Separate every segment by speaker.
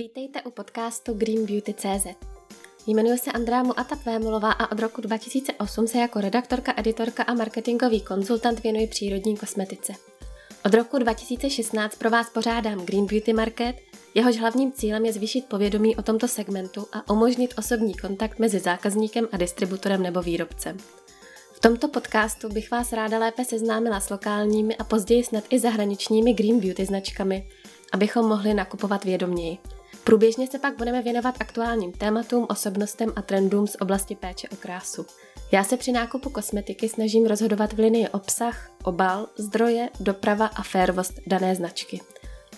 Speaker 1: Vítejte u podcastu Green Beauty CZ. Jmenuji se Andrea Muata Vémolová a od roku 2008 se jako redaktorka, editorka a marketingový konzultant věnuji přírodní kosmetice. Od roku 2016 pro vás pořádám Green Beauty Market, jehož hlavním cílem je zvýšit povědomí o tomto segmentu a umožnit osobní kontakt mezi zákazníkem a distributorem nebo výrobcem. V tomto podcastu bych vás ráda lépe seznámila s lokálními a později snad i zahraničními Green Beauty značkami, abychom mohli nakupovat vědoměji. Průběžně se pak budeme věnovat aktuálním tématům, osobnostem a trendům z oblasti péče o krásu. Já se při nákupu kosmetiky snažím rozhodovat v linii obsah, obal, zdroje, doprava a férovost dané značky.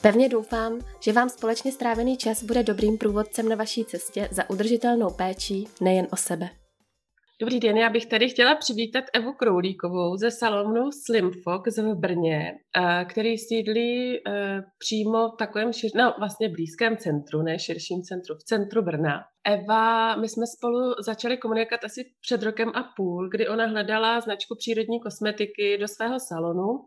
Speaker 1: Pevně doufám, že vám společně strávený čas bude dobrým průvodcem na vaší cestě za udržitelnou péčí nejen o sebe.
Speaker 2: Dobrý den, já bych tady chtěla přivítat Evu Kroulíkovou ze salonu Slim Fox v Brně, eh, který sídlí eh, přímo v takovém šir, no, vlastně blízkém centru, ne širším centru, v centru Brna. Eva, my jsme spolu začali komunikovat asi před rokem a půl, kdy ona hledala značku přírodní kosmetiky do svého salonu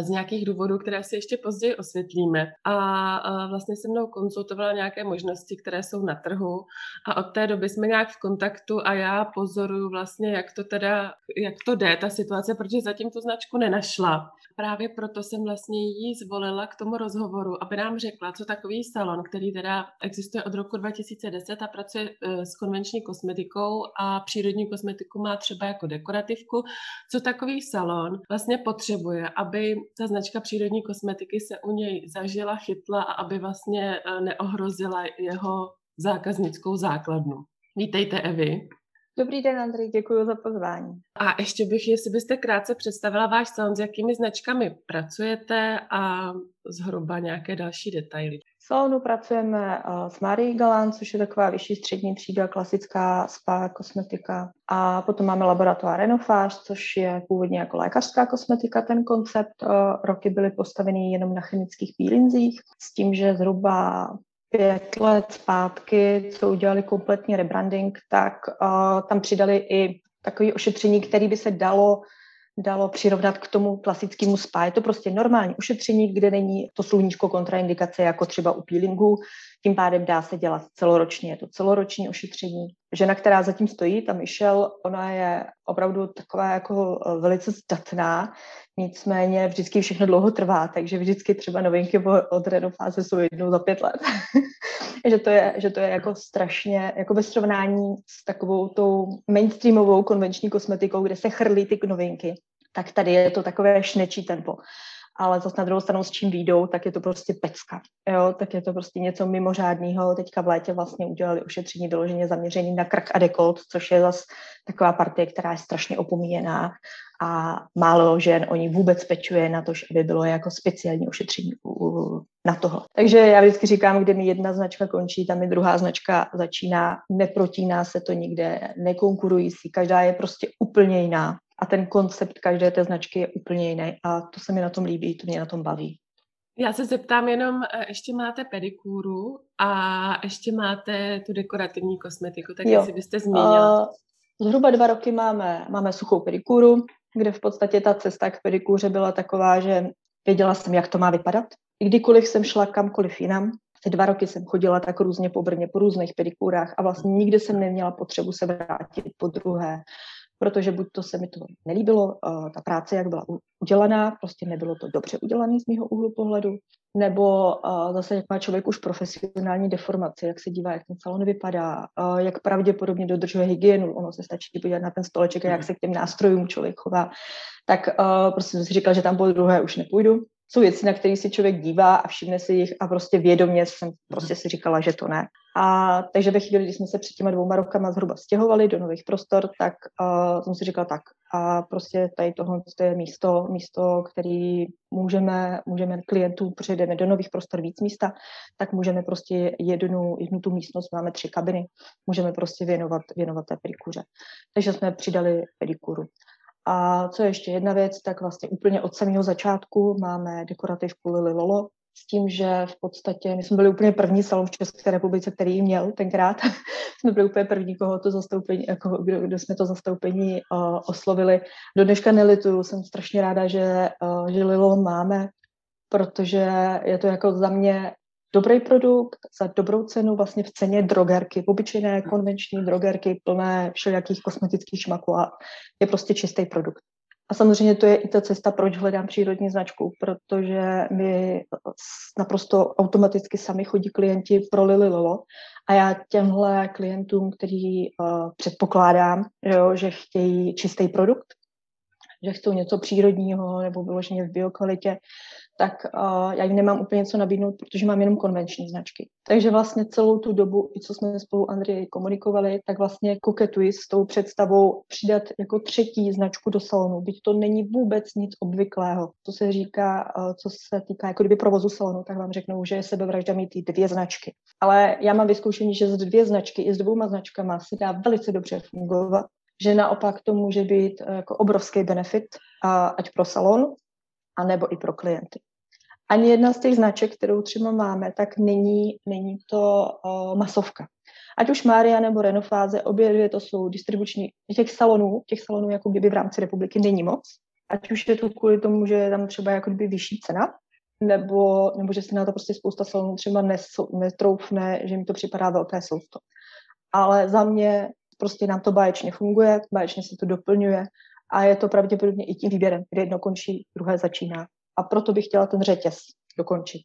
Speaker 2: z nějakých důvodů, které si ještě později osvětlíme. A, vlastně se mnou konzultovala nějaké možnosti, které jsou na trhu a od té doby jsme nějak v kontaktu a já pozoruju vlastně, jak to teda, jak to jde, ta situace, protože zatím tu značku nenašla. Právě proto jsem vlastně jí zvolila k tomu rozhovoru, aby nám řekla, co takový salon, který teda existuje od roku 2010 a pracuje e, s konvenční kosmetikou a přírodní kosmetiku má třeba jako dekorativku, co takový salon vlastně potřebuje, aby ta značka přírodní kosmetiky se u něj zažila, chytla a aby vlastně e, neohrozila jeho zákaznickou základnu. Vítejte, Evi.
Speaker 3: Dobrý den, Andrej, děkuji za pozvání.
Speaker 2: A ještě bych, jestli byste krátce představila váš salon, s jakými značkami pracujete a zhruba nějaké další detaily.
Speaker 3: V salonu pracujeme eh, s Marie Galant, což je taková vyšší střední třída, klasická spa kosmetika. A potom máme laboratoár Renofage, což je původně jako lékařská kosmetika. Ten koncept eh, roky byly postavený jenom na chemických peelinzích, s tím, že zhruba pět let zpátky, co udělali kompletní rebranding, tak uh, tam přidali i takové ošetření, které by se dalo dalo přirovnat k tomu klasickému spa. Je to prostě normální ušetření, kde není to sluníčko kontraindikace, jako třeba u peelingu. Tím pádem dá se dělat celoročně. Je to celoroční ošetření. Žena, která zatím stojí, ta Michelle, ona je opravdu taková jako eh, velice zdatná, nicméně vždycky všechno dlouho trvá, takže vždycky třeba novinky od renofáze jsou jednou za pět let. že, to je, že to je jako strašně, jako ve srovnání s takovou tou mainstreamovou konvenční kosmetikou, kde se chrlí ty novinky, tak tady je to takové šnečí tempo ale zase na druhou stranu s čím výjdou, tak je to prostě pecka. Jo? Tak je to prostě něco mimořádného. Teďka v létě vlastně udělali ušetření vyloženě zaměřený na krk a dekolt, což je zase taková partie, která je strašně opomíjená a málo žen o ní vůbec pečuje na to, aby bylo jako speciální ušetření na toho. Takže já vždycky říkám, kde mi jedna značka končí, tam mi druhá značka začíná, neprotíná se to nikde, nekonkurují si, každá je prostě úplně jiná a ten koncept každé té značky je úplně jiný a to se mi na tom líbí, to mě na tom baví.
Speaker 2: Já se zeptám jenom, e, ještě máte pedikúru a ještě máte tu dekorativní kosmetiku, tak jo. jestli byste zmínila.
Speaker 3: Uh, zhruba dva roky máme, máme suchou pedikúru, kde v podstatě ta cesta k pedikůře byla taková, že věděla jsem, jak to má vypadat. I kdykoliv jsem šla kamkoliv jinam, ty dva roky jsem chodila tak různě po Brně, po různých pedikůrách a vlastně nikdy jsem neměla potřebu se vrátit po druhé protože buď to se mi to nelíbilo, ta práce, jak byla udělaná, prostě nebylo to dobře udělané z mého úhlu pohledu, nebo zase jak má člověk už profesionální deformaci, jak se dívá, jak ten salon vypadá, jak pravděpodobně dodržuje hygienu, ono se stačí podívat na ten stoleček a jak se k těm nástrojům člověk chová, tak prostě jsem si říkala, že tam po druhé už nepůjdu, jsou věci, na které si člověk dívá a všimne si jich a prostě vědomě jsem prostě si říkala, že to ne. A takže ve chvíli, kdy jsme se před těma dvouma rokama zhruba stěhovali do nových prostor, tak uh, jsem si říkala tak a prostě tady tohle je místo, místo, který můžeme, můžeme klientům, protože jdeme do nových prostor víc místa, tak můžeme prostě jednu, jednu tu místnost, máme tři kabiny, můžeme prostě věnovat, věnovat té pedikuře. Takže jsme přidali pedikuru. A co je ještě jedna věc, tak vlastně úplně od samého začátku máme dekorativku Lily Lolo, s tím, že v podstatě my jsme byli úplně první salon v České republice, který měl tenkrát. jsme byli úplně první, koho to zastoupení, jako, kdo, kdo jsme to zastoupení uh, oslovili. Do dneška nelituju, jsem strašně ráda, že, uh, že Lilo máme, protože je to jako za mě dobrý produkt za dobrou cenu vlastně v ceně drogerky, obyčejné konvenční drogerky plné všelijakých kosmetických šmaků a je prostě čistý produkt. A samozřejmě to je i ta cesta, proč hledám přírodní značku, protože mi naprosto automaticky sami chodí klienti pro Lily Lolo a já těmhle klientům, který uh, předpokládám, že, jo, že chtějí čistý produkt, že chcou něco přírodního nebo vyloženě v biokvalitě, tak uh, já jim nemám úplně něco nabídnout, protože mám jenom konvenční značky. Takže vlastně celou tu dobu, i co jsme spolu Andrej komunikovali, tak vlastně koketuji s tou představou přidat jako třetí značku do salonu, byť to není vůbec nic obvyklého. Co se říká, uh, co se týká jako kdyby provozu salonu, tak vám řeknou, že je sebevražda mít ty dvě značky. Ale já mám vyzkoušení, že z dvě značky i s dvouma značkama se dá velice dobře fungovat že naopak to může být eh, jako obrovský benefit, ať pro salon, anebo i pro klienty. Ani jedna z těch značek, kterou třeba máme, tak není, není to uh, masovka. Ať už Mária nebo Renofáze, obě dvě to jsou distribuční, těch salonů, těch salonů jako kdyby v rámci republiky není moc. Ať už je to kvůli tomu, že je tam třeba jako kdyby vyšší cena, nebo, nebo že si na to prostě spousta salonů třeba netroufne, že mi to připadá velké sousto. Ale za mě prostě nám to báječně funguje, báječně se to doplňuje a je to pravděpodobně i tím výběrem, kde jedno končí, druhé začíná. A proto bych chtěla ten řetěz dokončit.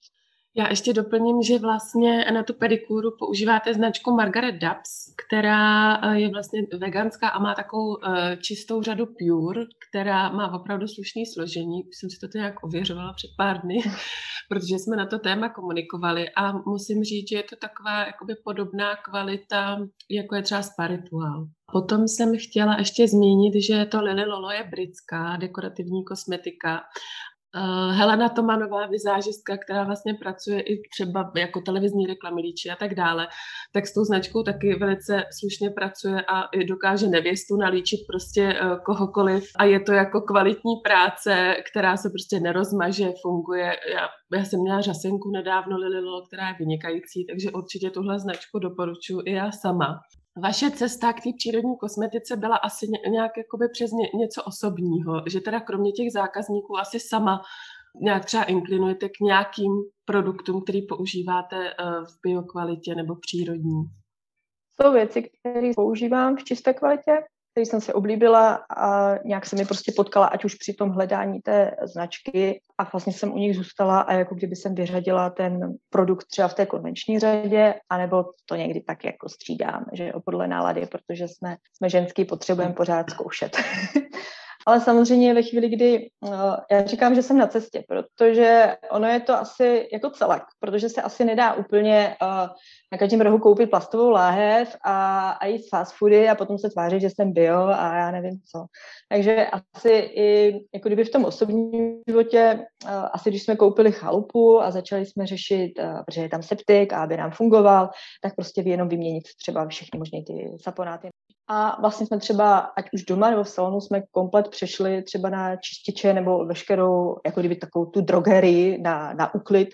Speaker 2: Já ještě doplním, že vlastně na tu pedikuru používáte značku Margaret Dubs, která eh, je vlastně veganská a má takovou eh, čistou řadu Pure, která má opravdu slušný složení. Jsem si to nějak ověřovala před pár dny, protože jsme na to téma komunikovali a musím říct, že je to taková jakoby podobná kvalita, jako je třeba Spiritual. Potom jsem chtěla ještě zmínit, že to Lily Lolo je britská dekorativní kosmetika Helena Tomanová, vizážistka, která vlastně pracuje i třeba jako televizní reklamy líči a tak dále, tak s tou značkou taky velice slušně pracuje a dokáže nevěstu nalíčit prostě uh, kohokoliv a je to jako kvalitní práce, která se prostě nerozmaže, funguje. Já, já jsem měla řasenku nedávno Lililo, která je vynikající, takže určitě tuhle značku doporučuji i já sama. Vaše cesta k té přírodní kosmetice byla asi nějak jakoby přes ně, něco osobního, že teda kromě těch zákazníků asi sama nějak třeba inklinujete k nějakým produktům, který používáte eh, v biokvalitě nebo přírodní?
Speaker 3: Jsou věci, které používám v čisté kvalitě, který jsem si oblíbila a nějak se mi prostě potkala, ať už při tom hledání té značky a vlastně jsem u nich zůstala a jako kdyby jsem vyřadila ten produkt třeba v té konvenční řadě, anebo to někdy tak jako střídám, že podle nálady, protože jsme, jsme ženský, potřebujeme pořád zkoušet. Ale samozřejmě ve chvíli, kdy uh, já říkám, že jsem na cestě, protože ono je to asi jako celek, protože se asi nedá úplně uh, na každém rohu koupit plastovou láhev a, a jít fast foody a potom se tvářit, že jsem bio a já nevím co. Takže asi i jako kdyby v tom osobním životě, uh, asi když jsme koupili chalupu a začali jsme řešit, protože je tam septik a aby nám fungoval, tak prostě jenom vyměnit třeba všechny možné ty saponáty a vlastně jsme třeba, ať už doma nebo v salonu, jsme komplet přešli třeba na čističe nebo veškerou, jako kdyby takovou tu drogerii na, na úklid,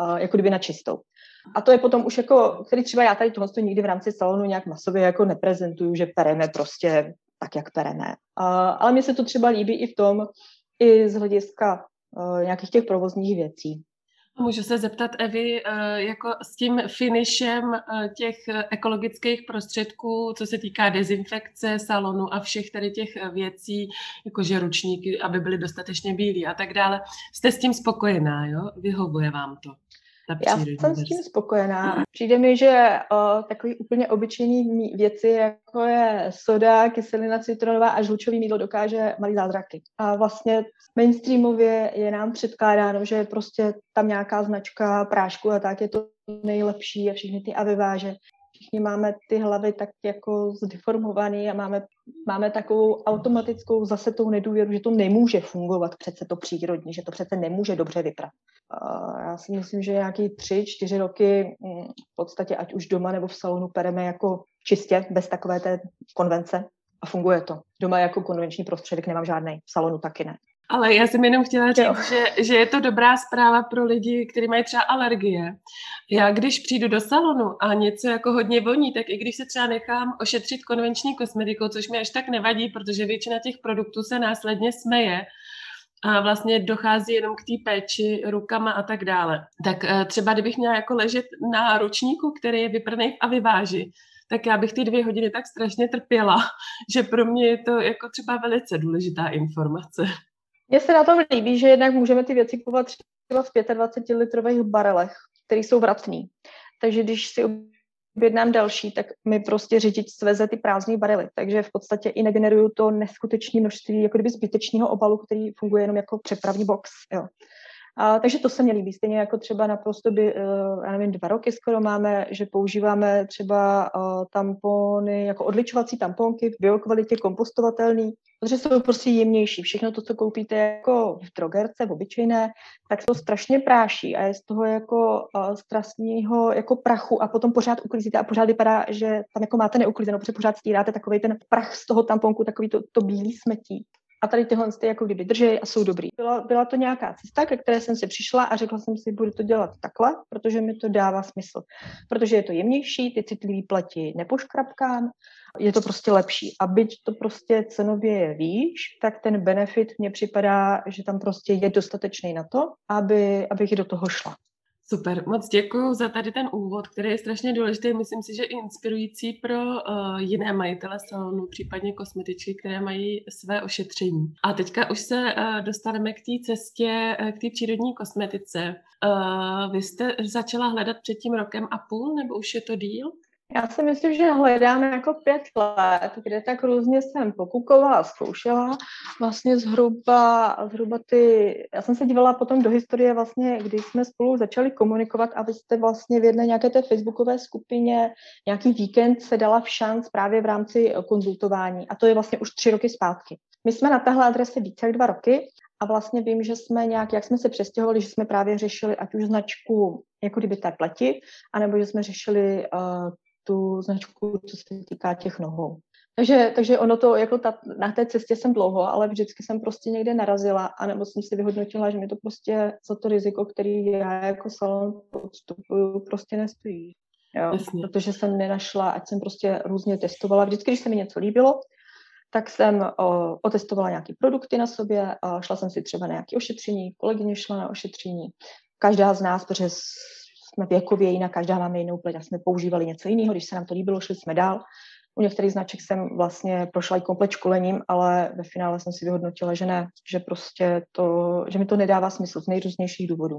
Speaker 3: uh, jako kdyby na čistou. A to je potom už jako, který třeba já tady tohle nikdy v rámci salonu nějak masově jako neprezentuju, že pereme prostě tak, jak pereme. Ale mně se to třeba líbí i v tom, i z hlediska uh, nějakých těch provozních věcí.
Speaker 2: Můžu se zeptat, Evi, eh, jako s tím finishem eh, těch ekologických prostředků, co se týká dezinfekce salonu a všech tady těch eh, věcí, jakože ručníky, aby byly dostatečně bílí a tak dále. Jste s tím spokojená, jo? Vyhovuje vám to?
Speaker 3: Já jsem s tím spokojená. Přijde mi, že o, takový úplně obyčejný věci, jako je soda, kyselina citronová a žlučový mídlo dokáže malý zázraky. A vlastně mainstreamově je nám předkládáno, že prostě tam nějaká značka prášku a tak je to nejlepší a všechny ty aviváže všichni máme ty hlavy tak jako zdeformované a máme, máme takovou automatickou zase tou nedůvěru, že to nemůže fungovat přece to přírodní, že to přece nemůže dobře vypadat. Já si myslím, že nějaký tři, čtyři roky mm, v podstatě ať už doma nebo v salonu pereme jako čistě, bez takové té konvence a funguje to. Doma jako konvenční prostředek nemám žádný, v salonu taky ne.
Speaker 2: Ale já jsem jenom chtěla říct, že, že je to dobrá zpráva pro lidi, kteří mají třeba alergie. Já když přijdu do salonu a něco jako hodně voní, tak i když se třeba nechám ošetřit konvenční kosmetikou, což mi až tak nevadí, protože většina těch produktů se následně smeje, a vlastně dochází jenom k té péči rukama a tak dále. Tak eh, třeba kdybych měla jako ležet na ručníku, který je vyprný a vyváži, tak já bych ty dvě hodiny tak strašně trpěla, že pro mě je to jako třeba velice důležitá informace.
Speaker 3: Mně se na tom líbí, že jednak můžeme ty věci kupovat třeba v 25 litrových barelech, které jsou vracný. Takže když si objednám další, tak mi prostě řidič sveze ty prázdné barely. Takže v podstatě i negeneruju to neskutečné množství jako kdyby zbytečného obalu, který funguje jenom jako přepravní box. Jo. A, takže to se mi líbí. Stejně jako třeba naprosto by, uh, já nevím, dva roky skoro máme, že používáme třeba uh, tampony, jako odličovací tamponky v biokvalitě kompostovatelný, protože jsou prostě jemnější. Všechno to, co koupíte jako v drogerce, v obyčejné, tak to strašně práší a je z toho jako uh, strastního jako prachu a potom pořád uklízíte a pořád vypadá, že tam jako máte neuklízeno, protože pořád stíráte takový ten prach z toho tamponku, takový to, to bílý smetí. A tady tyhle ty jako kdyby držej a jsou dobrý. Byla, byla to nějaká cesta, ke které jsem si přišla a řekla jsem si, budu to dělat takhle, protože mi to dává smysl. Protože je to jemnější, ty citlivý pleti nepoškrapkám, je to prostě lepší. A byť to prostě cenově je výš, tak ten benefit mně připadá, že tam prostě je dostatečný na to, aby, abych do toho šla.
Speaker 2: Super, moc děkuji za tady ten úvod, který je strašně důležitý. Myslím si, že inspirující pro uh, jiné majitele salonu, případně kosmetičky, které mají své ošetření. A teďka už se uh, dostaneme k té cestě, uh, k té přírodní kosmetice. Uh, vy jste začala hledat před tím rokem a půl, nebo už je to díl?
Speaker 3: Já si myslím, že hledám jako pět let, kde tak různě jsem pokukovala, zkoušela. Vlastně zhruba, zhruba ty, já jsem se dívala potom do historie vlastně, kdy jsme spolu začali komunikovat a vy jste vlastně v jedné nějaké té facebookové skupině nějaký víkend se dala v šanc právě v rámci konzultování a to je vlastně už tři roky zpátky. My jsme na téhle adrese více jak dva roky a vlastně vím, že jsme nějak, jak jsme se přestěhovali, že jsme právě řešili ať už značku jako kdyby té pleti, anebo že jsme řešili uh, tu značku, co se týká těch nohou. Takže, takže ono to, jako ta, na té cestě jsem dlouho, ale vždycky jsem prostě někde narazila, anebo jsem si vyhodnotila, že mi to prostě za to riziko, který já jako salon podstupuju, prostě nestojí. Jo, protože jsem nenašla, ať jsem prostě různě testovala. Vždycky, když se mi něco líbilo, tak jsem o, otestovala nějaké produkty na sobě, a šla jsem si třeba na nějaké ošetření, kolegyně šla na ošetření. Každá z nás, protože jsme věkově jinak, každá máme jinou pleť a jsme používali něco jiného, když se nám to líbilo, šli jsme dál. U některých značek jsem vlastně prošla i komplet školením, ale ve finále jsem si vyhodnotila, že ne, že prostě to, že mi to nedává smysl z nejrůznějších důvodů.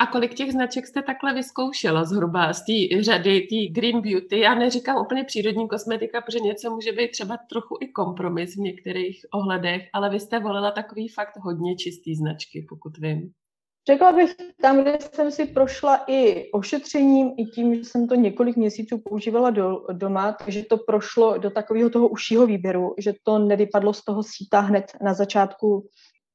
Speaker 2: A kolik těch značek jste takhle vyzkoušela zhruba z té řady, té Green Beauty? Já neříkám úplně přírodní kosmetika, protože něco může být třeba trochu i kompromis v některých ohledech, ale vy jste volila takový fakt hodně čistý značky, pokud vím.
Speaker 3: Řekla bych, tam, kde jsem si prošla i ošetřením, i tím, že jsem to několik měsíců používala do, doma, takže to prošlo do takového toho užšího výběru, že to nevypadlo z toho síta hned na začátku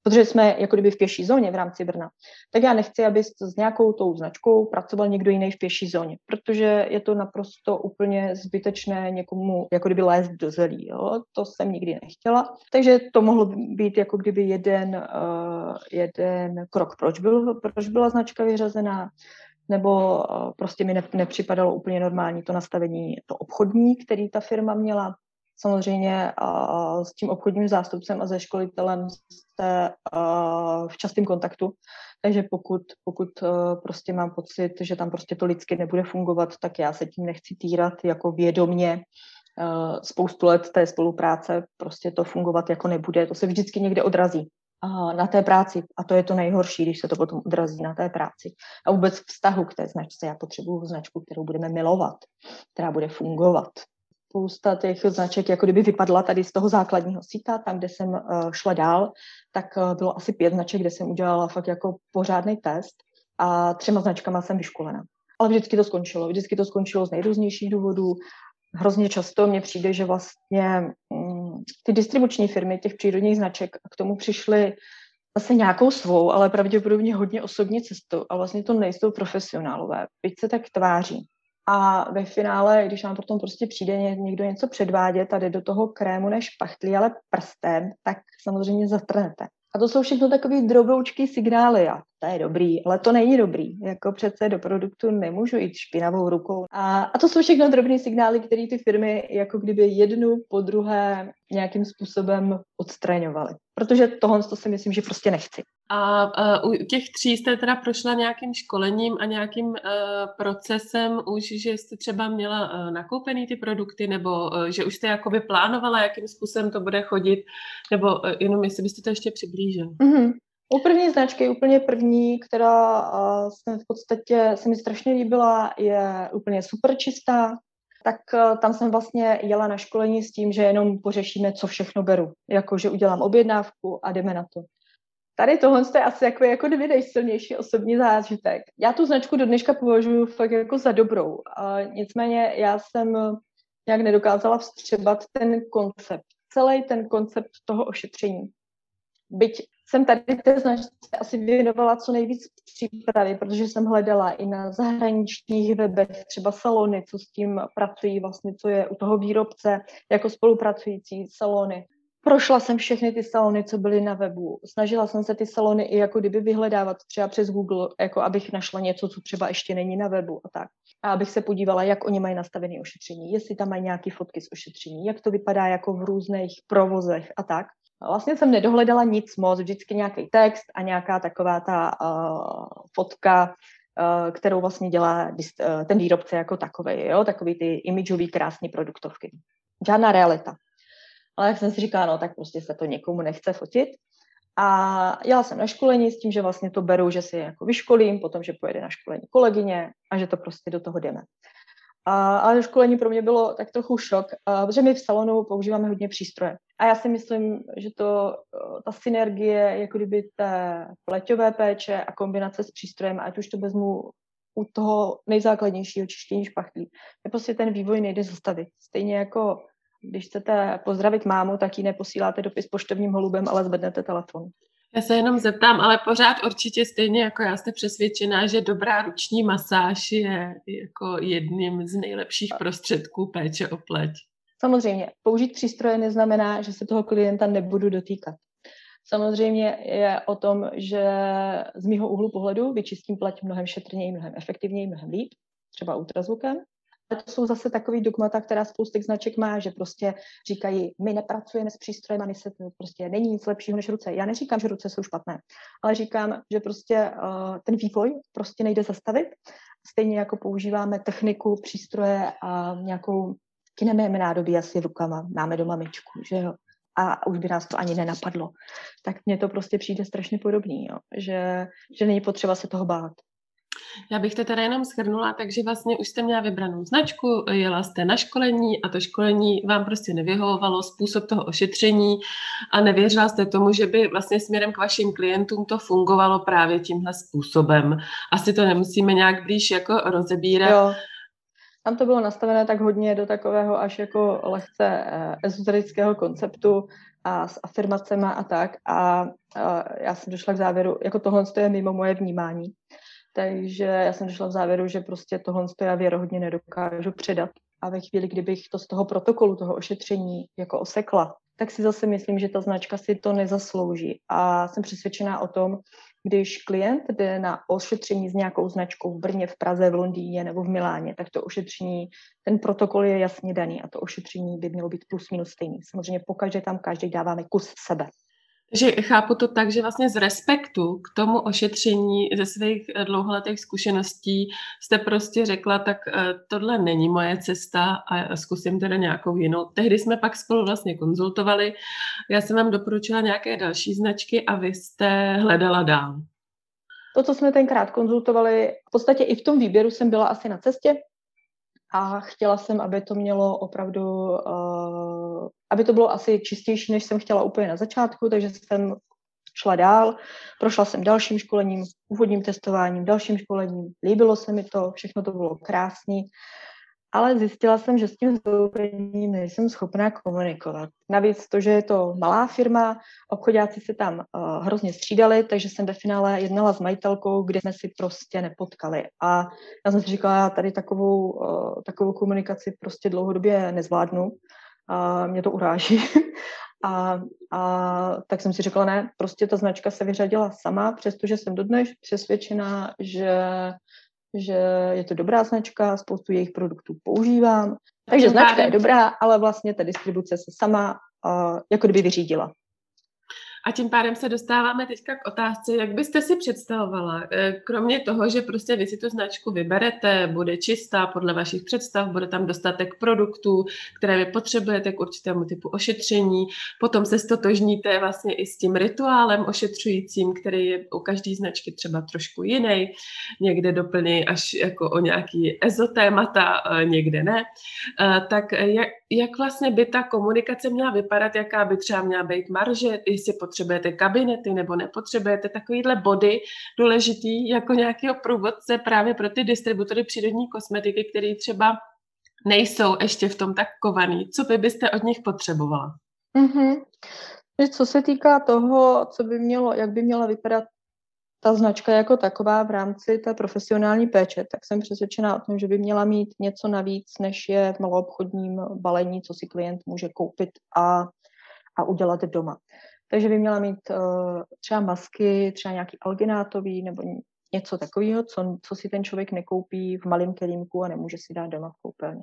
Speaker 3: protože jsme jako kdyby v pěší zóně v rámci Brna, tak já nechci, aby s nějakou tou značkou pracoval někdo jiný v pěší zóně, protože je to naprosto úplně zbytečné někomu jako kdyby lézt do zelí. Jo? To jsem nikdy nechtěla. Takže to mohlo být jako kdyby jeden, uh, jeden krok, proč, byl, proč byla značka vyřazená, nebo uh, prostě mi ne, nepřipadalo úplně normální to nastavení, to obchodní, který ta firma měla. Samozřejmě s tím obchodním zástupcem a se školitelem jste v častém kontaktu, takže pokud, pokud prostě mám pocit, že tam prostě to lidsky nebude fungovat, tak já se tím nechci týrat jako vědomně spoustu let té spolupráce, prostě to fungovat jako nebude, to se vždycky někde odrazí na té práci. A to je to nejhorší, když se to potom odrazí na té práci. A vůbec vztahu k té značce. Já potřebuju značku, kterou budeme milovat, která bude fungovat, spousta těch značek jako kdyby vypadla tady z toho základního síta, tam, kde jsem uh, šla dál, tak uh, bylo asi pět značek, kde jsem udělala fakt jako pořádný test a třema značkama jsem vyškolena. Ale vždycky to skončilo. Vždycky to skončilo z nejrůznějších důvodů. Hrozně často mně přijde, že vlastně um, ty distribuční firmy těch přírodních značek k tomu přišly zase nějakou svou, ale pravděpodobně hodně osobní cestou a vlastně to nejsou profesionálové, byť se tak tváří. A ve finále, když vám potom prostě přijde někdo něco předvádět a jde do toho krému než pachtlí, ale prstem, tak samozřejmě zatrhnete. A to jsou všechno takové droboučky signály. A to je dobrý, ale to není dobrý. Jako přece do produktu nemůžu jít špinavou rukou. A, a to jsou všechno drobné signály, které ty firmy jako kdyby jednu po druhé nějakým způsobem odstraňovaly. Protože tohle to si myslím, že prostě nechci.
Speaker 2: A uh, u těch tří jste teda prošla nějakým školením a nějakým uh, procesem už, že jste třeba měla uh, nakoupený ty produkty, nebo uh, že už jste jakoby plánovala, jakým způsobem to bude chodit, nebo uh, jenom jestli byste to ještě přiblížil.
Speaker 3: Mm-hmm. U první značky, úplně první, která se v podstatě se mi strašně líbila, je úplně super čistá, tak tam jsem vlastně jela na školení s tím, že jenom pořešíme, co všechno beru. Jako, že udělám objednávku a jdeme na to. Tady tohle je asi jako, jako kdyby nejsilnější osobní zážitek. Já tu značku do dneška považuji fakt jako za dobrou. A nicméně já jsem nějak nedokázala vstřebat ten koncept. Celý ten koncept toho ošetření. Byť jsem tady té značce asi věnovala co nejvíc přípravy, protože jsem hledala i na zahraničních webech třeba salony, co s tím pracují, vlastně co je u toho výrobce, jako spolupracující salony. Prošla jsem všechny ty salony, co byly na webu. Snažila jsem se ty salony i jako kdyby vyhledávat třeba přes Google, jako abych našla něco, co třeba ještě není na webu a tak. A abych se podívala, jak oni mají nastavené ošetření, jestli tam mají nějaké fotky z ošetření, jak to vypadá jako v různých provozech a tak. Vlastně jsem nedohledala nic moc, vždycky nějaký text a nějaká taková ta uh, fotka, uh, kterou vlastně dělá uh, ten výrobce jako takový, jo? takový ty imidžový krásné produktovky. Žádná realita. Ale jak jsem si říkala, no tak prostě se to někomu nechce fotit. A jela jsem na školení s tím, že vlastně to beru, že si jako vyškolím, potom, že pojede na školení kolegyně a že to prostě do toho jdeme. A, ale školení pro mě bylo tak trochu šok, a, protože my v salonu používáme hodně přístroje. A já si myslím, že to, ta synergie, jako kdyby té pleťové péče a kombinace s přístrojem, ať už to vezmu u toho nejzákladnějšího čištění špachtlí, je prostě ten vývoj nejde zastavit. Stejně jako když chcete pozdravit mámu, tak ji neposíláte dopis poštovním holubem, ale zvednete telefon.
Speaker 2: Já se jenom zeptám, ale pořád určitě stejně jako já jste přesvědčená, že dobrá ruční masáž je jako jedním z nejlepších prostředků péče o pleť.
Speaker 3: Samozřejmě, použít přístroje neznamená, že se toho klienta nebudu dotýkat. Samozřejmě je o tom, že z mýho úhlu pohledu vyčistím pleť mnohem šetrněji, mnohem efektivněji, mnohem líp, třeba ultrazvukem, to jsou zase takový dogmata, která spousta značek má, že prostě říkají, my nepracujeme s přístrojem a my se to prostě není nic lepšího než ruce. Já neříkám, že ruce jsou špatné, ale říkám, že prostě uh, ten vývoj prostě nejde zastavit. Stejně jako používáme techniku, přístroje a nějakou kinemé nádobí asi rukama. Máme doma myčku, že jo a už by nás to ani nenapadlo. Tak mně to prostě přijde strašně podobný, jo? Že, že není potřeba se toho bát.
Speaker 2: Já bych to teda jenom schrnula, takže vlastně už jste měla vybranou značku, jela jste na školení a to školení vám prostě nevyhovovalo, způsob toho ošetření a nevěřila jste tomu, že by vlastně směrem k vašim klientům to fungovalo právě tímhle způsobem. Asi to nemusíme nějak blíž jako rozebírat. Jo.
Speaker 3: Tam to bylo nastavené tak hodně do takového až jako lehce eh, ezoterického konceptu a s afirmacema a tak. A, a já jsem došla k závěru, jako tohle je mimo moje vnímání. Takže já jsem došla v závěru, že prostě tohle já věrohodně nedokážu předat. A ve chvíli, kdybych to z toho protokolu, toho ošetření jako osekla, tak si zase myslím, že ta značka si to nezaslouží. A jsem přesvědčená o tom, když klient jde na ošetření s nějakou značkou v Brně, v Praze, v Londýně nebo v Miláně, tak to ošetření, ten protokol je jasně daný a to ošetření by mělo být plus minus stejný. Samozřejmě pokaždé tam každý dáváme kus sebe.
Speaker 2: Takže chápu to tak, že vlastně z respektu k tomu ošetření ze svých eh, dlouholetých zkušeností jste prostě řekla, tak eh, tohle není moje cesta a zkusím teda nějakou jinou. Tehdy jsme pak spolu vlastně konzultovali. Já jsem vám doporučila nějaké další značky a vy jste hledala dál.
Speaker 3: To, co jsme tenkrát konzultovali, v podstatě i v tom výběru jsem byla asi na cestě, a chtěla jsem, aby to mělo opravdu, uh, aby to bylo asi čistější, než jsem chtěla úplně na začátku, takže jsem šla dál, prošla jsem dalším školením, úvodním testováním, dalším školením, líbilo se mi to, všechno to bylo krásné ale zjistila jsem, že s tím zoupením nejsem schopná komunikovat. Navíc to, že je to malá firma, obchodáci se tam uh, hrozně střídali, takže jsem ve finále jednala s majitelkou, kde jsme si prostě nepotkali. A já jsem si říkala, já tady takovou, uh, takovou komunikaci prostě dlouhodobě nezvládnu. A mě to uráží. A, a tak jsem si řekla, ne, prostě ta značka se vyřadila sama, přestože jsem dodnes přesvědčená, že, že je to dobrá značka, spoustu jejich produktů používám. Takže značka je dobrá, ale vlastně ta distribuce se sama uh, jako kdyby vyřídila.
Speaker 2: A tím pádem se dostáváme teďka k otázce, jak byste si představovala, eh, kromě toho, že prostě vy si tu značku vyberete, bude čistá podle vašich představ, bude tam dostatek produktů, které vy potřebujete k určitému typu ošetření, potom se stotožníte vlastně i s tím rituálem ošetřujícím, který je u každé značky třeba trošku jiný, někde doplní až jako o nějaký ezotémata, eh, někde ne, eh, tak jak, jak vlastně by ta komunikace měla vypadat, jaká by třeba měla být marže, jestli potřebujete kabinety nebo nepotřebujete takovýhle body důležitý jako nějakého průvodce právě pro ty distributory přírodní kosmetiky, které třeba nejsou ještě v tom tak kovaný. Co by byste od nich potřebovala?
Speaker 3: Mm-hmm. Co se týká toho, co by mělo, jak by měla vypadat ta značka jako taková v rámci té profesionální péče, tak jsem přesvědčená o tom, že by měla mít něco navíc, než je v maloobchodním balení, co si klient může koupit a, a udělat doma. Takže by měla mít uh, třeba masky, třeba nějaký alginátový nebo něco takového, co, co si ten člověk nekoupí v malém kelímku a nemůže si dát doma v koupelně.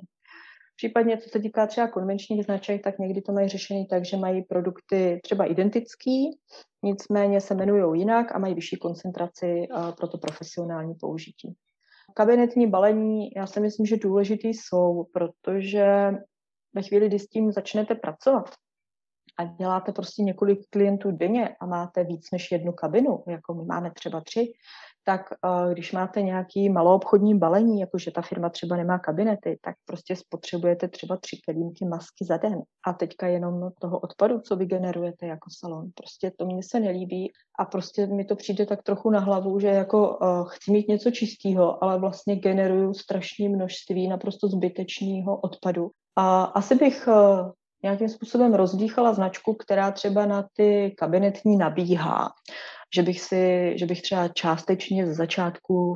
Speaker 3: Případně, co se týká třeba konvenčních značek, tak někdy to mají řešený tak, že mají produkty třeba identický, nicméně se jmenují jinak a mají vyšší koncentraci uh, pro to profesionální použití. Kabinetní balení, já si myslím, že důležitý jsou, protože ve chvíli, kdy s tím začnete pracovat, a děláte prostě několik klientů denně a máte víc než jednu kabinu, jako my máme třeba tři, tak uh, když máte nějaký maloobchodní balení, jakože ta firma třeba nemá kabinety, tak prostě spotřebujete třeba tři kelímky masky za den. A teďka jenom toho odpadu, co vy generujete jako salon. Prostě to mně se nelíbí a prostě mi to přijde tak trochu na hlavu, že jako uh, chci mít něco čistého, ale vlastně generuju strašné množství naprosto zbytečného odpadu. A asi bych uh, nějakým způsobem rozdýchala značku, která třeba na ty kabinetní nabíhá. Že bych, si, že bych třeba částečně z začátku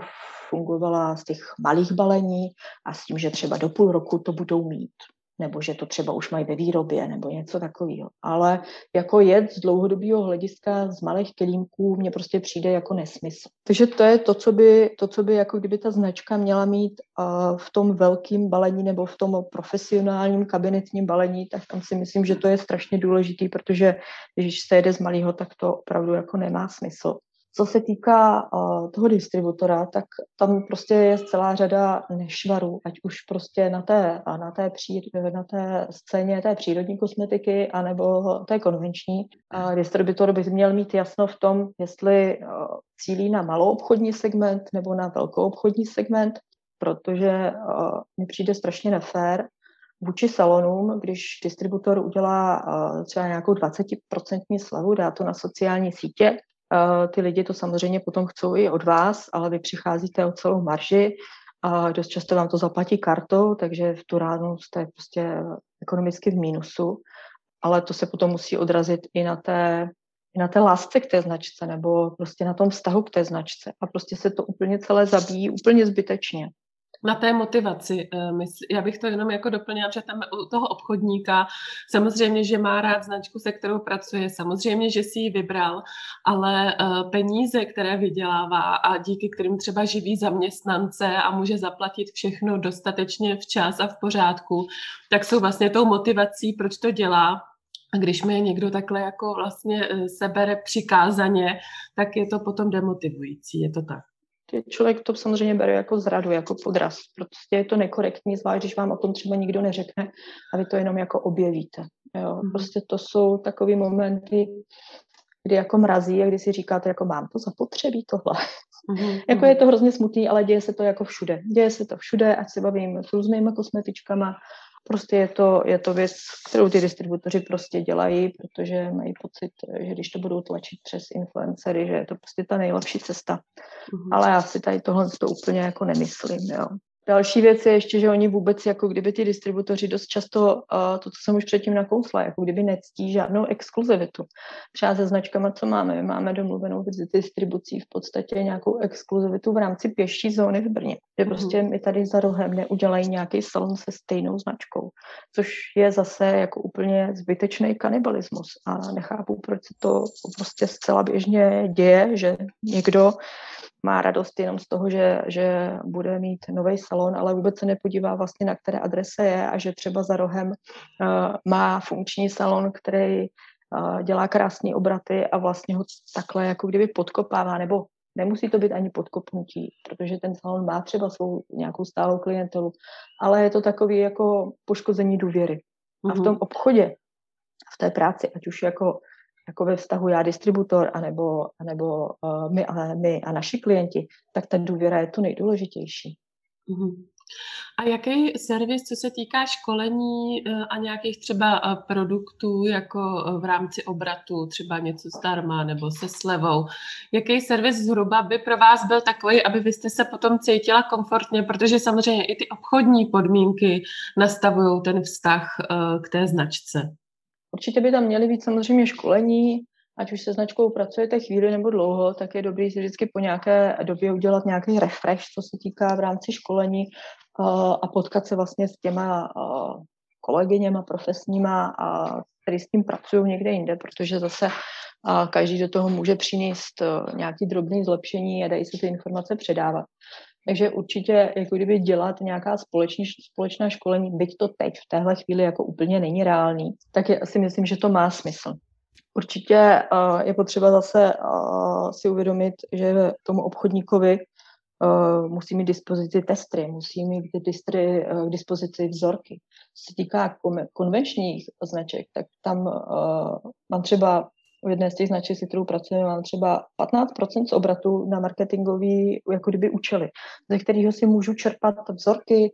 Speaker 3: fungovala z těch malých balení a s tím, že třeba do půl roku to budou mít nebo že to třeba už mají ve výrobě, nebo něco takového. Ale jako jet z dlouhodobého hlediska z malých kelímků mně prostě přijde jako nesmysl. Takže to je to, co by, to, co by jako kdyby ta značka měla mít uh, v tom velkém balení nebo v tom profesionálním kabinetním balení, tak tam si myslím, že to je strašně důležitý, protože když se jede z malého, tak to opravdu jako nemá smysl. Co se týká uh, toho distributora, tak tam prostě je celá řada nešvarů, ať už prostě na té, na té, pří, na té scéně té přírodní kosmetiky, anebo té konvenční. Uh, distributor by měl mít jasno v tom, jestli uh, cílí na malou obchodní segment nebo na velkou obchodní segment, protože uh, mi přijde strašně nefér, vůči salonům, když distributor udělá uh, třeba nějakou 20% slevu, dá to na sociální sítě ty lidi to samozřejmě potom chcou i od vás, ale vy přicházíte o celou marži a dost často vám to zaplatí kartou, takže v tu ránu jste prostě ekonomicky v mínusu, ale to se potom musí odrazit i na té, i na té lásce k té značce nebo prostě na tom vztahu k té značce. A prostě se to úplně celé zabíjí úplně zbytečně
Speaker 2: na té motivaci. Eh, já bych to jenom jako doplnila, že tam u toho obchodníka samozřejmě, že má rád značku, se kterou pracuje, samozřejmě, že si ji vybral, ale eh, peníze, které vydělává a díky kterým třeba živí zaměstnance a může zaplatit všechno dostatečně včas a v pořádku, tak jsou vlastně tou motivací, proč to dělá. A když mi někdo takhle jako vlastně eh, sebere přikázaně, tak je to potom demotivující, je to tak
Speaker 3: člověk to samozřejmě bere jako zradu, jako podraz. Prostě je to nekorektní, zvlášť když vám o tom třeba nikdo neřekne a vy to jenom jako objevíte. Jo. Mhm. Prostě to jsou takové momenty, kdy jako mrazí a kdy si říkáte, jako mám to zapotřebí tohle. Mm-hmm. jako je to hrozně smutný, ale děje se to jako všude. Děje se to všude, ať se bavím s různýma kosmetičkama, Prostě je to, je to věc, kterou ty distributoři prostě dělají, protože mají pocit, že když to budou tlačit přes influencery, že je to prostě ta nejlepší cesta. Mm-hmm. Ale já si tady tohle to úplně jako nemyslím, jo. Další věc je ještě, že oni vůbec, jako kdyby ty distributoři dost často, uh, to, co jsem už předtím nakousla, jako kdyby nectí žádnou exkluzivitu. Třeba se značkama, co máme, my máme domluvenou s distribucí v podstatě nějakou exkluzivitu v rámci pěší zóny v Brně. Že mhm. prostě mi tady za rohem neudělají nějaký salon se stejnou značkou, což je zase jako úplně zbytečný kanibalismus a nechápu, proč se to prostě zcela běžně děje, že někdo má radost jenom z toho, že, že bude mít nový salon, ale vůbec se nepodívá vlastně, na které adrese je a že třeba za rohem uh, má funkční salon, který uh, dělá krásné obraty a vlastně ho takhle jako kdyby podkopává, nebo nemusí to být ani podkopnutí, protože ten salon má třeba svou nějakou stálou klientelu, ale je to takový jako poškození důvěry. A v tom mhm. obchodě, v té práci, ať už jako jako ve vztahu já distributor, anebo, anebo uh, my, ale my a naši klienti, tak ta důvěra je to nejdůležitější.
Speaker 2: Mm-hmm. A jaký servis, co se týká školení eh, a nějakých třeba eh, produktů, jako v rámci obratu, třeba něco zdarma nebo se slevou, jaký servis zhruba by pro vás byl takový, aby vy jste se potom cítila komfortně, protože samozřejmě i ty obchodní podmínky nastavují ten vztah k té značce.
Speaker 3: Určitě by tam měly být samozřejmě školení, ať už se značkou pracujete chvíli nebo dlouho, tak je dobrý si vždycky po nějaké době udělat nějaký refresh, co se týká v rámci školení a potkat se vlastně s těma kolegyněma profesníma, a který s tím pracují někde jinde, protože zase každý do toho může přinést nějaký drobný zlepšení a dají se ty informace předávat. Takže určitě jako kdyby dělat nějaká společný, společná školení, byť to teď v téhle chvíli jako úplně není reálný, tak je, si myslím, že to má smysl. Určitě uh, je potřeba zase uh, si uvědomit, že tomu obchodníkovi uh, musí mít dispozici testry, musí mít distry, uh, k dispozici vzorky. Co se týká konvenčních značek, tak tam uh, mám třeba u jedné z těch značek, se kterou pracujeme, mám třeba 15% z obratu na marketingový jako kdyby účely, ze kterého si můžu čerpat vzorky,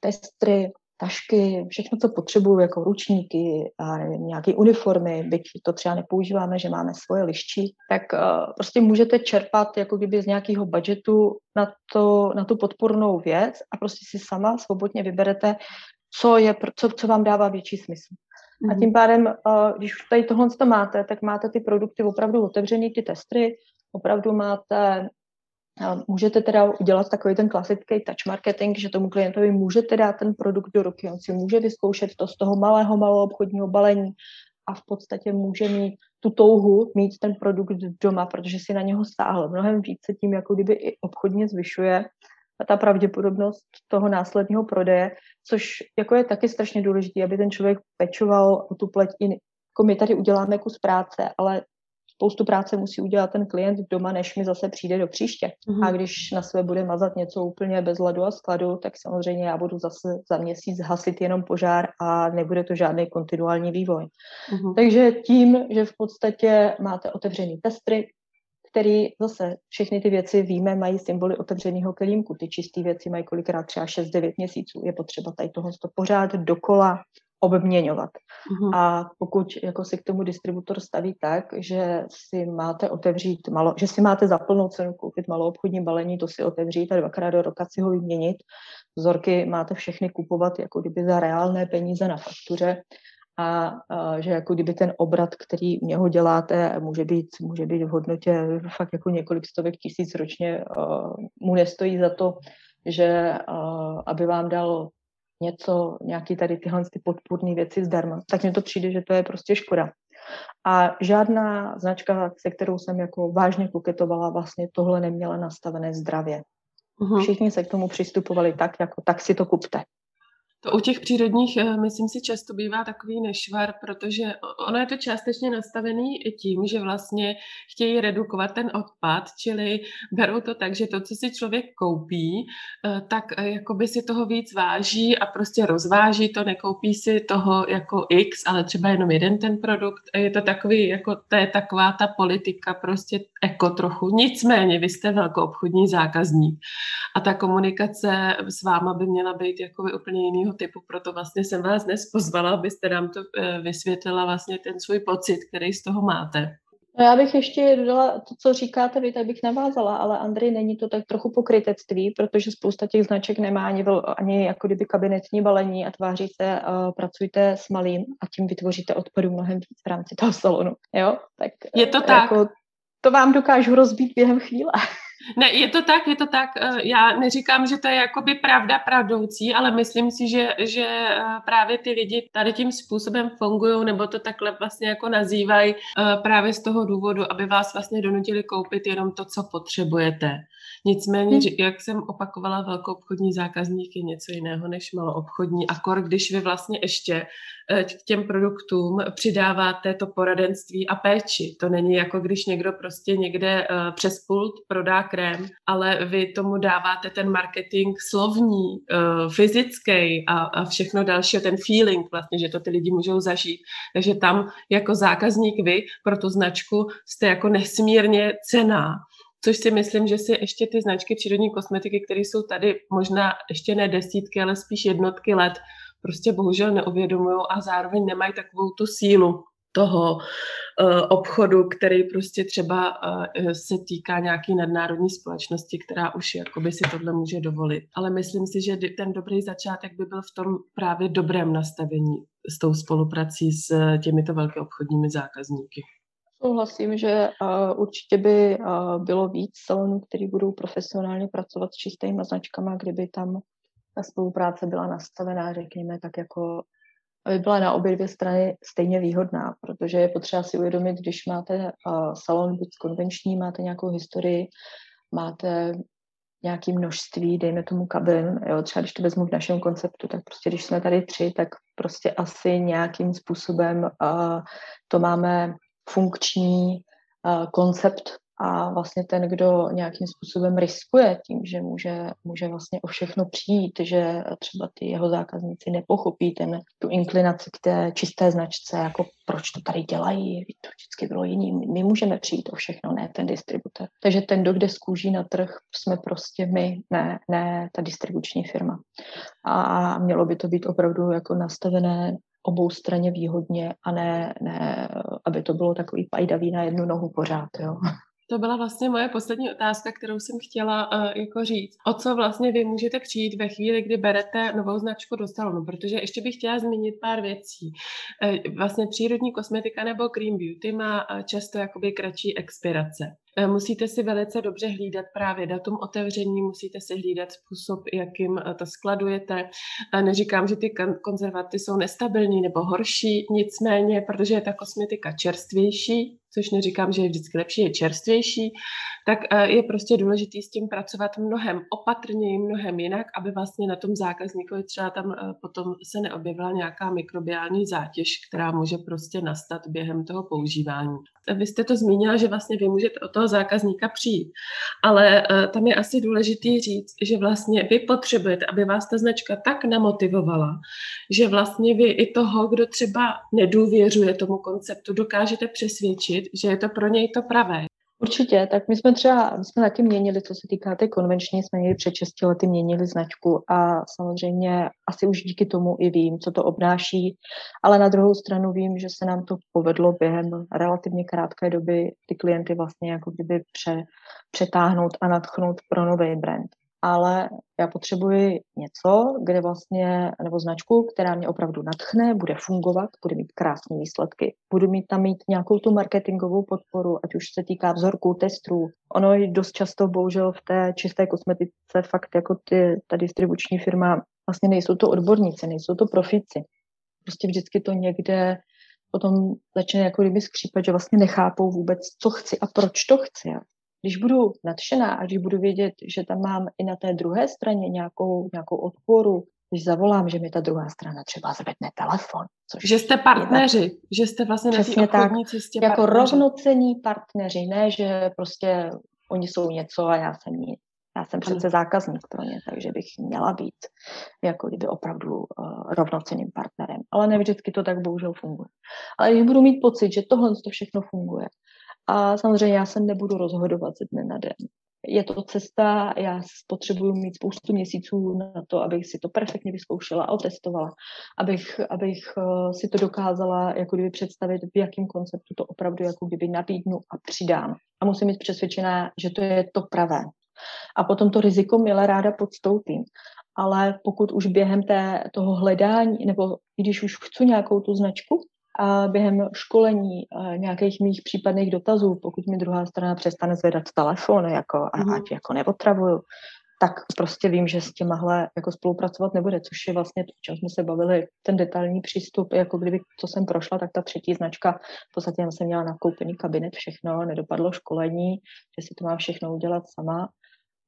Speaker 3: testry, tašky, všechno, co potřebuju, jako ručníky a nějaké uniformy, byť to třeba nepoužíváme, že máme svoje liščí, tak uh, prostě můžete čerpat jako kdyby z nějakého budgetu na, to, na tu podpornou věc a prostě si sama svobodně vyberete, co, je, co, co vám dává větší smysl. A tím pádem, uh, když už tady tohle to máte, tak máte ty produkty opravdu otevřený, ty testry, opravdu máte, uh, můžete teda udělat takový ten klasický touch marketing, že tomu klientovi můžete dát ten produkt do ruky, on si může vyzkoušet to z toho malého, malého obchodního balení a v podstatě může mít tu touhu mít ten produkt doma, protože si na něho stáhl. Mnohem více tím, jako kdyby i obchodně zvyšuje ta pravděpodobnost toho následního prodeje, což jako je taky strašně důležité, aby ten člověk pečoval o tu pleť jako my tady uděláme kus práce, ale spoustu práce musí udělat ten klient doma, než mi zase přijde do příště. Mm-hmm. A když na sebe bude mazat něco úplně bez hladu a skladu, tak samozřejmě já budu zase za měsíc hasit jenom požár a nebude to žádný kontinuální vývoj. Mm-hmm. Takže tím, že v podstatě máte otevřený testry, který zase všechny ty věci víme, mají symboly otevřeného kelímku. Ty čisté věci mají kolikrát třeba 6-9 měsíců. Je potřeba tady toho to pořád dokola obměňovat. Mm-hmm. A pokud jako si k tomu distributor staví tak, že si máte otevřít malo, že si máte za plnou cenu koupit malou obchodní balení, to si otevřít a dvakrát do roka si ho vyměnit. Vzorky máte všechny kupovat jako kdyby za reálné peníze na faktuře a, a že jako kdyby ten obrat, který u něho děláte, může být, může být v hodnotě fakt jako několik stovek tisíc ročně, mu nestojí za to, že aby vám dal něco, nějaký tady tyhle ty podpůrné věci zdarma, tak mně to přijde, že to je prostě škoda. A žádná značka, se kterou jsem jako vážně koketovala, vlastně tohle neměla nastavené zdravě. Uh-huh. Všichni se k tomu přistupovali tak, jako tak si to kupte.
Speaker 2: To u těch přírodních, eh, myslím si, často bývá takový nešvar, protože ono je to částečně nastavený tím, že vlastně chtějí redukovat ten odpad, čili berou to tak, že to, co si člověk koupí, eh, tak eh, jako by si toho víc váží a prostě rozváží to, nekoupí si toho jako X, ale třeba jenom jeden ten produkt. Je to takový, jako to je taková ta politika, prostě eko trochu. Nicméně, vy jste velkou obchodní zákazník a ta komunikace s váma by měla být jako úplně jinýho jiného typu, proto vlastně jsem vás dnes pozvala, abyste nám to eh, vysvětlila vlastně ten svůj pocit, který z toho máte.
Speaker 3: No já bych ještě dodala to, co říkáte vy, tak bych navázala, ale Andrej, není to tak trochu pokrytectví, protože spousta těch značek nemá ani, ani jako kdyby kabinetní balení a tváří se, uh, pracujte s malým a tím vytvoříte odpadu mnohem víc v rámci toho salonu. Jo?
Speaker 2: Tak, je to tak. Jako,
Speaker 3: to vám dokážu rozbít během chvíle.
Speaker 2: Ne, je to tak, je to tak. Eh, já neříkám, že to je jakoby pravda pravdoucí, ale myslím si, že, že eh, právě ty lidi tady tím způsobem fungují, nebo to takhle vlastně jako nazývají eh, právě z toho důvodu, aby vás vlastně donutili koupit jenom to, co potřebujete. Nicméně, hmm. jak jsem opakovala, velkou obchodní zákazník je něco jiného než maloobchodní. Akor, když vy vlastně ještě eh, k těm produktům přidáváte to poradenství a péči. To není jako když někdo prostě někde eh, přes pult prodá krém, ale vy tomu dáváte ten marketing slovní, eh, fyzický a, a všechno další, ten feeling vlastně, že to ty lidi můžou zažít. Takže tam jako zákazník vy pro tu značku jste jako nesmírně cená což si myslím, že si ještě ty značky přírodní kosmetiky, které jsou tady možná ještě ne desítky, ale spíš jednotky let, prostě bohužel neuvědomují a zároveň nemají takovou tu sílu toho uh, obchodu, který prostě třeba uh, se týká nějaký nadnárodní společnosti, která už jakoby si tohle může dovolit. Ale myslím si, že ten dobrý začátek by byl v tom právě dobrém nastavení s tou spoluprací s těmito velké obchodními zákazníky.
Speaker 3: Souhlasím, že uh, určitě by uh, bylo víc salonů, který budou profesionálně pracovat s čistými značkami, kdyby tam ta spolupráce byla nastavená, řekněme, tak jako aby byla na obě dvě strany stejně výhodná, protože je potřeba si uvědomit, když máte uh, salon buď konvenční, máte nějakou historii, máte nějaké množství, dejme tomu kabin, jo, třeba když to vezmu v našem konceptu, tak prostě když jsme tady tři, tak prostě asi nějakým způsobem uh, to máme funkční uh, koncept a vlastně ten, kdo nějakým způsobem riskuje tím, že může, může vlastně o všechno přijít, že třeba ty jeho zákazníci nepochopí ten, tu inklinaci k té čisté značce, jako proč to tady dělají, to vždycky bylo jiný, my můžeme přijít o všechno, ne ten distributor. Takže ten, kdo kde skůží na trh, jsme prostě my, ne, ne ta distribuční firma. A mělo by to být opravdu jako nastavené obou straně výhodně a ne, ne aby to bylo takový pajdavý na jednu nohu pořád. Jo.
Speaker 2: To byla vlastně moje poslední otázka, kterou jsem chtěla uh, jako říct. O co vlastně vy můžete přijít ve chvíli, kdy berete novou značku do salonu? Protože ještě bych chtěla zmínit pár věcí. Uh, vlastně přírodní kosmetika nebo Green Beauty má uh, často jakoby kratší expirace. Eh, musíte si velice dobře hlídat právě datum otevření, musíte si hlídat způsob, jakým eh, to skladujete. Neříkám, že ty konzervaty jsou nestabilní nebo horší, nicméně, protože je ta kosmetika čerstvější, což neříkám, že je vždycky lepší, je čerstvější, tak eh, je prostě důležitý s tím pracovat mnohem opatrněji, mnohem jinak, aby vlastně na tom zákazníkovi třeba tam potom se neobjevila nějaká mikrobiální zátěž, která může prostě nastat během toho používání. Vy jste to zmínila, že vlastně vy můžete o toho zákazníka přijít, ale uh, tam je asi důležitý říct, že vlastně vy potřebujete, aby vás ta značka tak namotivovala, že vlastně vy i toho, kdo třeba nedůvěřuje tomu konceptu, dokážete přesvědčit, že je to pro něj to pravé.
Speaker 3: Určitě, tak my jsme třeba, my jsme taky měnili, co se týká té konvenční, jsme měli před 6 lety měnili značku a samozřejmě asi už díky tomu i vím, co to obnáší, ale na druhou stranu vím, že se nám to povedlo během relativně krátké doby ty klienty vlastně jako kdyby pře, přetáhnout a natchnout pro nový brand ale já potřebuji něco, kde vlastně, nebo značku, která mě opravdu natchne, bude fungovat, bude mít krásné výsledky. Budu mít tam mít nějakou tu marketingovou podporu, ať už se týká vzorků, testů. Ono je dost často, bohužel, v té čisté kosmetice fakt jako ty, ta distribuční firma, vlastně nejsou to odborníci, nejsou to profici. Prostě vždycky to někde potom začne jako kdyby skřípat, že vlastně nechápou vůbec, co chci a proč to chci když budu nadšená a když budu vědět, že tam mám i na té druhé straně nějakou, nějakou odporu, když zavolám, že mi ta druhá strana třeba zvedne telefon.
Speaker 2: Což že jste partneři, tak, že jste vlastně
Speaker 3: Přesně na obchodní cestě Jako partneři. rovnocení partneři, ne, že prostě oni jsou něco a já jsem nic. Já jsem přece zákazník pro ně, takže bych měla být jako kdyby opravdu uh, rovnocenným partnerem. Ale ne vždycky to tak bohužel funguje. Ale když budu mít pocit, že tohle to všechno funguje, a samozřejmě já se nebudu rozhodovat ze dne na den. je to cesta, já potřebuju mít spoustu měsíců na to, abych si to perfektně vyzkoušela a otestovala, abych, abych eh, si to dokázala jako kdyby představit, v jakém konceptu to opravdu jako kdyby nabídnu a přidám. A musím být přesvědčená, že to je to pravé. A potom to riziko milé ráda podstoupím. Ale pokud už během té, toho hledání, nebo když už chci nějakou tu značku, a během školení nějakých mých případných dotazů, pokud mi druhá strana přestane zvedat telefon, jako, a mm. ať jako neotravuju, tak prostě vím, že s těmahle jako spolupracovat nebude, což je vlastně to, o čem jsme se bavili, ten detailní přístup, jako kdyby, co jsem prošla, tak ta třetí značka, v podstatě jsem měla nakoupený kabinet, všechno, nedopadlo školení, že si to mám všechno udělat sama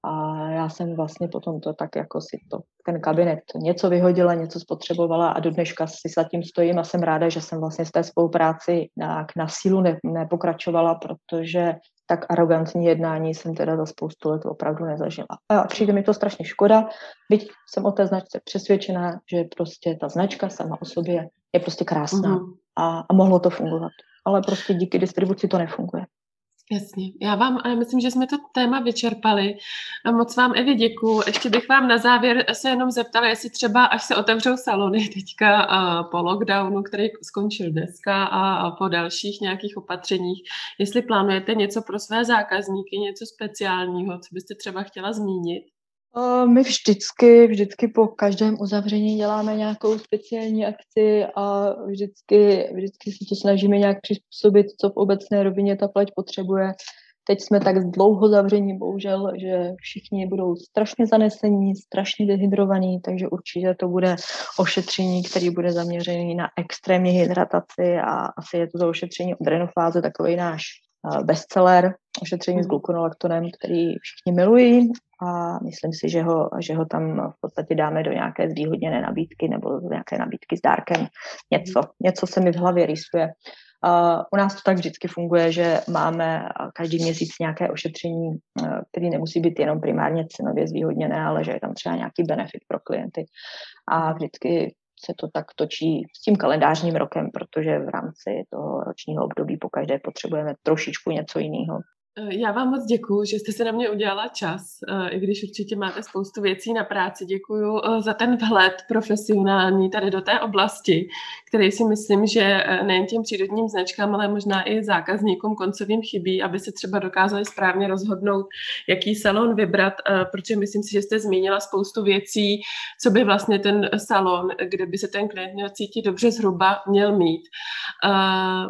Speaker 3: a já jsem vlastně potom to tak jako si to, ten kabinet něco vyhodila, něco spotřebovala a do dneška si za tím stojím a jsem ráda, že jsem vlastně z té spolupráci na, na sílu ne, nepokračovala, protože tak arrogantní jednání jsem teda za spoustu let opravdu nezažila. A přijde mi to strašně škoda, byť jsem o té značce přesvědčená, že prostě ta značka sama o sobě je prostě krásná mm-hmm. a, a mohlo to fungovat. Ale prostě díky distribuci to nefunguje.
Speaker 2: Jasně. Já vám ale myslím, že jsme to téma vyčerpali. Moc vám, Evi, děkuju. Ještě bych vám na závěr se jenom zeptala, jestli třeba, až se otevřou salony teďka a po lockdownu, který skončil dneska a, a po dalších nějakých opatřeních, jestli plánujete něco pro své zákazníky, něco speciálního, co byste třeba chtěla zmínit?
Speaker 3: My vždycky, vždycky po každém uzavření děláme nějakou speciální akci a vždycky, vždycky se to snažíme nějak přizpůsobit, co v obecné rovině ta pleť potřebuje. Teď jsme tak dlouho zavření, bohužel, že všichni budou strašně zanesení, strašně dehydrovaní, takže určitě to bude ošetření, který bude zaměřený na extrémní hydrataci a asi je to to ošetření od renofáze takový náš bestseller, ošetření s mhm. glukonolaktonem, který všichni milují a myslím si, že ho, že ho tam v podstatě dáme do nějaké zvýhodněné nabídky nebo do nějaké nabídky s dárkem. Něco, něco se mi v hlavě rýsuje. Uh, u nás to tak vždycky funguje, že máme každý měsíc nějaké ošetření, uh, který nemusí být jenom primárně cenově zvýhodněné, ale že je tam třeba nějaký benefit pro klienty. A vždycky se to tak točí s tím kalendářním rokem, protože v rámci toho ročního období po každé potřebujeme trošičku něco jiného.
Speaker 2: Eh, já vám moc děkuji, že jste se na mě udělala čas, eh, i když určitě máte spoustu věcí na práci. Děkuji eh, za ten vhled profesionální tady do té oblasti, který si myslím, že nejen těm přírodním značkám, ale možná i zákazníkům koncovým chybí, aby se třeba dokázali správně rozhodnout, jaký salon vybrat, protože myslím si, že jste zmínila spoustu věcí, co by vlastně ten salon, kde by se ten klient měl cítit dobře zhruba, měl mít.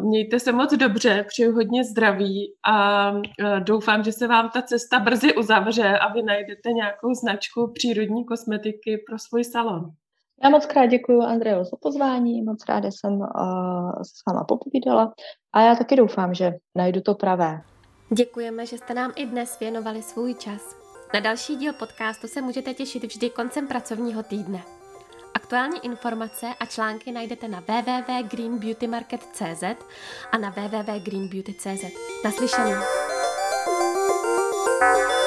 Speaker 2: Mějte se moc dobře, přeju hodně zdraví a doufám, že se vám ta cesta brzy uzavře a vy najdete nějakou značku přírodní kosmetiky pro svůj salon.
Speaker 3: Já moc krát děkuji Andrejo za pozvání, moc ráda jsem uh, s váma popovídala a já taky doufám, že najdu to pravé.
Speaker 1: Děkujeme, že jste nám i dnes věnovali svůj čas. Na další díl podcastu se můžete těšit vždy koncem pracovního týdne. Aktuální informace a články najdete na www.greenbeautymarket.cz a na www.greenbeauty.cz. Naslyšenou. Música